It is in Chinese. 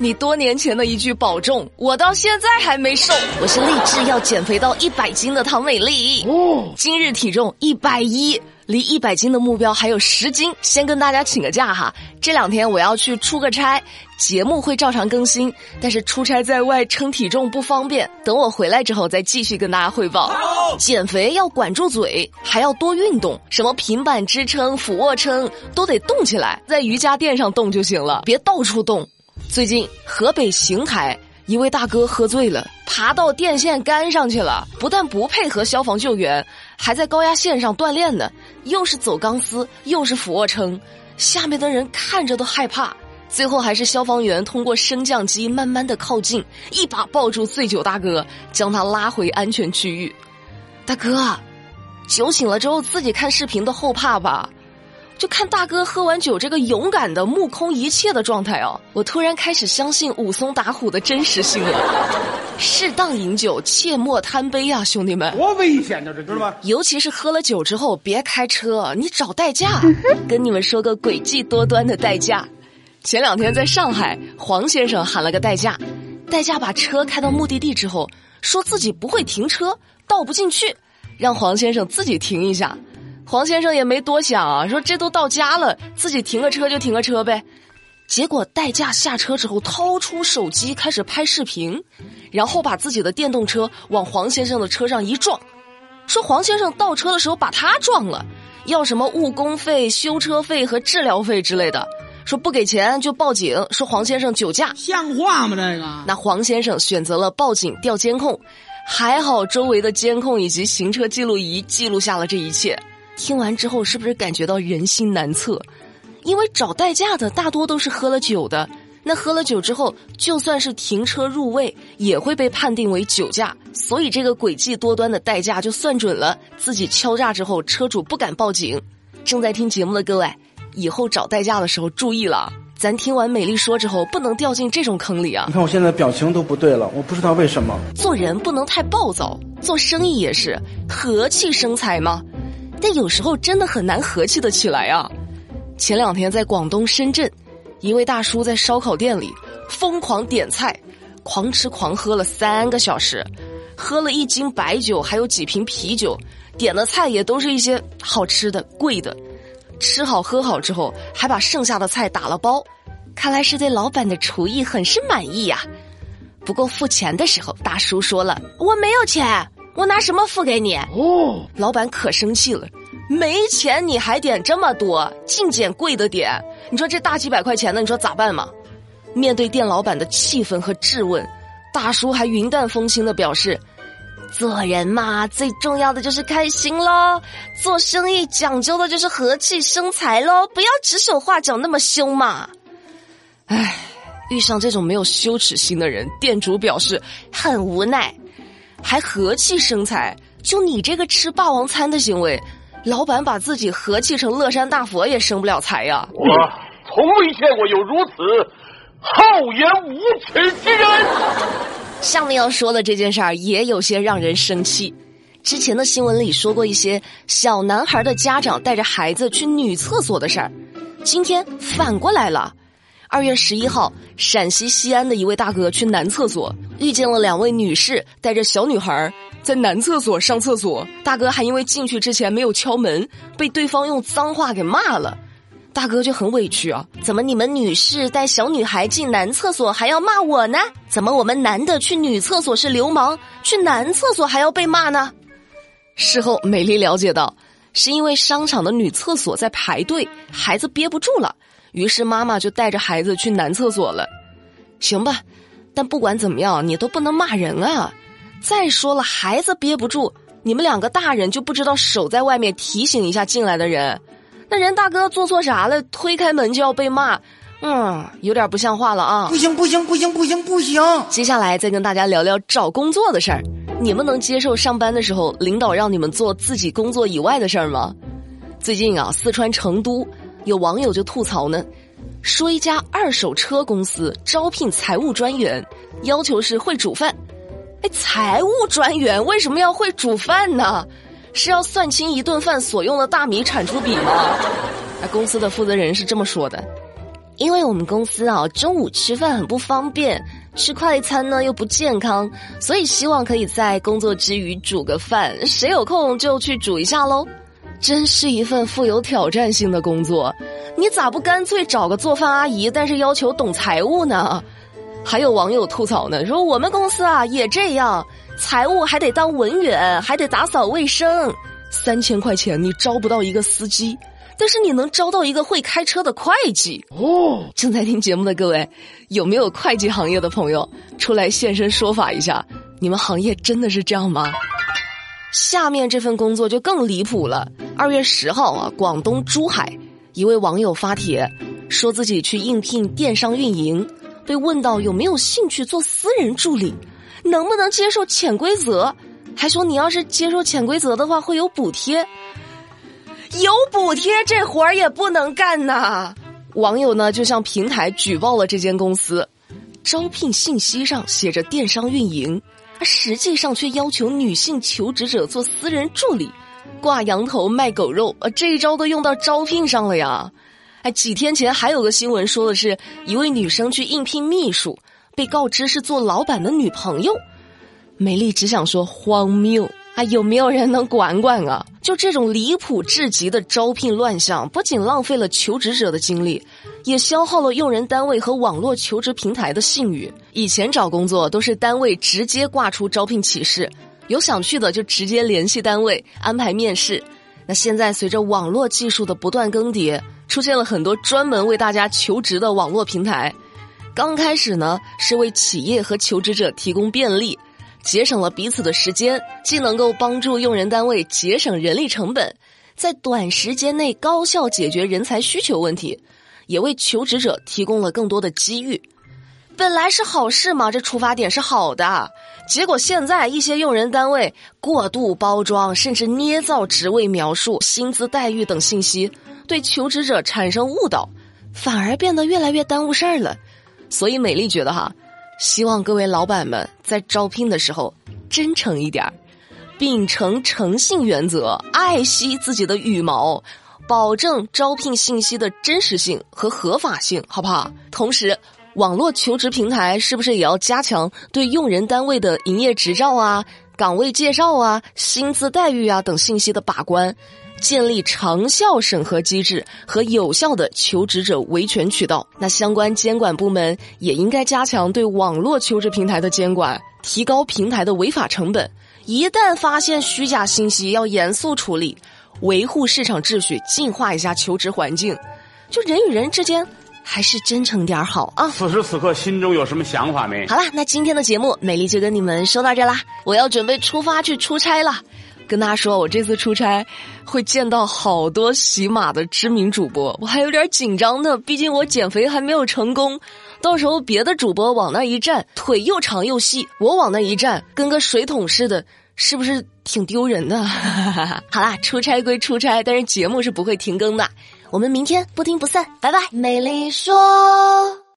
你多年前的一句保重，我到现在还没瘦。我是立志要减肥到一百斤的唐美丽。哦，今日体重一百一，离一百斤的目标还有十斤。先跟大家请个假哈，这两天我要去出个差，节目会照常更新，但是出差在外称体重不方便。等我回来之后再继续跟大家汇报。减肥要管住嘴，还要多运动，什么平板支撑、俯卧撑都得动起来，在瑜伽垫上动就行了，别到处动。最近河北邢台一位大哥喝醉了，爬到电线杆上去了，不但不配合消防救援，还在高压线上锻炼呢，又是走钢丝，又是俯卧撑，下面的人看着都害怕。最后还是消防员通过升降机慢慢的靠近，一把抱住醉酒大哥，将他拉回安全区域。大哥，酒醒了之后自己看视频都后怕吧？就看大哥喝完酒这个勇敢的目空一切的状态哦，我突然开始相信武松打虎的真实性了。适当饮酒，切莫贪杯啊，兄弟们！多危险呢，这知道吗？尤其是喝了酒之后，别开车，你找代驾。跟你们说个诡计多端的代驾。前两天在上海，黄先生喊了个代驾，代驾把车开到目的地之后，说自己不会停车，倒不进去，让黄先生自己停一下。黄先生也没多想啊，说这都到家了，自己停个车就停个车呗。结果代驾下车之后，掏出手机开始拍视频，然后把自己的电动车往黄先生的车上一撞，说黄先生倒车的时候把他撞了，要什么误工费、修车费和治疗费之类的，说不给钱就报警，说黄先生酒驾，像话吗？这个？那黄先生选择了报警调监控，还好周围的监控以及行车记录仪记录下了这一切。听完之后，是不是感觉到人心难测？因为找代驾的大多都是喝了酒的，那喝了酒之后，就算是停车入位，也会被判定为酒驾。所以这个诡计多端的代驾就算准了，自己敲诈之后，车主不敢报警。正在听节目的各位，以后找代驾的时候注意了，咱听完美丽说之后，不能掉进这种坑里啊！你看我现在表情都不对了，我不知道为什么。做人不能太暴躁，做生意也是和气生财吗？但有时候真的很难和气的起来啊！前两天在广东深圳，一位大叔在烧烤店里疯狂点菜，狂吃狂喝了三个小时，喝了一斤白酒，还有几瓶啤酒，点的菜也都是一些好吃的、贵的。吃好喝好之后，还把剩下的菜打了包，看来是对老板的厨艺很是满意呀。不过付钱的时候，大叔说了：“我没有钱。”我拿什么付给你？哦，老板可生气了，没钱你还点这么多，净捡贵的点。你说这大几百块钱的，你说咋办嘛？面对店老板的气愤和质问，大叔还云淡风轻的表示：做人嘛，最重要的就是开心喽。做生意讲究的就是和气生财喽，不要指手画脚那么凶嘛。唉，遇上这种没有羞耻心的人，店主表示很无奈。还和气生财？就你这个吃霸王餐的行为，老板把自己和气成乐山大佛也生不了财呀！我从未见过有如此厚颜无耻之人。下面要说的这件事儿也有些让人生气。之前的新闻里说过一些小男孩的家长带着孩子去女厕所的事儿，今天反过来了。二月十一号，陕西西安的一位大哥去男厕所，遇见了两位女士带着小女孩在男厕所上厕所。大哥还因为进去之前没有敲门，被对方用脏话给骂了。大哥就很委屈啊，怎么你们女士带小女孩进男厕所还要骂我呢？怎么我们男的去女厕所是流氓，去男厕所还要被骂呢？事后，美丽了解到，是因为商场的女厕所在排队，孩子憋不住了。于是妈妈就带着孩子去男厕所了，行吧，但不管怎么样，你都不能骂人啊！再说了，孩子憋不住，你们两个大人就不知道守在外面提醒一下进来的人，那人大哥做错啥了？推开门就要被骂，嗯，有点不像话了啊！不行不行不行不行不行！接下来再跟大家聊聊找工作的事儿，你们能接受上班的时候领导让你们做自己工作以外的事儿吗？最近啊，四川成都。有网友就吐槽呢，说一家二手车公司招聘财务专员，要求是会煮饭。哎，财务专员为什么要会煮饭呢？是要算清一顿饭所用的大米产出比吗？那公司的负责人是这么说的：因为我们公司啊中午吃饭很不方便，吃快餐呢又不健康，所以希望可以在工作之余煮个饭，谁有空就去煮一下喽。真是一份富有挑战性的工作，你咋不干脆找个做饭阿姨，但是要求懂财务呢？还有网友吐槽呢，说我们公司啊也这样，财务还得当文员，还得打扫卫生，三千块钱你招不到一个司机。但是你能招到一个会开车的会计哦！正在听节目的各位，有没有会计行业的朋友出来现身说法一下？你们行业真的是这样吗？下面这份工作就更离谱了。二月十号啊，广东珠海一位网友发帖，说自己去应聘电商运营，被问到有没有兴趣做私人助理，能不能接受潜规则，还说你要是接受潜规则的话会有补贴。有补贴，这活儿也不能干呐！网友呢就向平台举报了这间公司，招聘信息上写着电商运营，实际上却要求女性求职者做私人助理，挂羊头卖狗肉，呃，这一招都用到招聘上了呀！几天前还有个新闻说的是一位女生去应聘秘书，被告知是做老板的女朋友，美丽只想说荒谬。啊，有没有人能管管啊？就这种离谱至极的招聘乱象，不仅浪费了求职者的精力，也消耗了用人单位和网络求职平台的信誉。以前找工作都是单位直接挂出招聘启事，有想去的就直接联系单位安排面试。那现在随着网络技术的不断更迭，出现了很多专门为大家求职的网络平台。刚开始呢，是为企业和求职者提供便利。节省了彼此的时间，既能够帮助用人单位节省人力成本，在短时间内高效解决人才需求问题，也为求职者提供了更多的机遇。本来是好事嘛，这出发点是好的。结果现在一些用人单位过度包装，甚至捏造职位描述、薪资待遇等信息，对求职者产生误导，反而变得越来越耽误事儿了。所以美丽觉得哈。希望各位老板们在招聘的时候真诚一点儿，秉承诚信原则，爱惜自己的羽毛，保证招聘信息的真实性和合法性，好不好？同时，网络求职平台是不是也要加强对用人单位的营业执照啊、岗位介绍啊、薪资待遇啊等信息的把关？建立长效审核机制和有效的求职者维权渠道，那相关监管部门也应该加强对网络求职平台的监管，提高平台的违法成本。一旦发现虚假信息，要严肃处理，维护市场秩序，净化一下求职环境。就人与人之间，还是真诚点好啊！此时此刻，心中有什么想法没？好了，那今天的节目，美丽就跟你们说到这啦，我要准备出发去出差了。跟大家说，我这次出差会见到好多喜马的知名主播，我还有点紧张呢。毕竟我减肥还没有成功，到时候别的主播往那一站，腿又长又细，我往那一站，跟个水桶似的，是不是挺丢人的？好啦，出差归出差，但是节目是不会停更的。我们明天不听不散，拜拜。美丽说。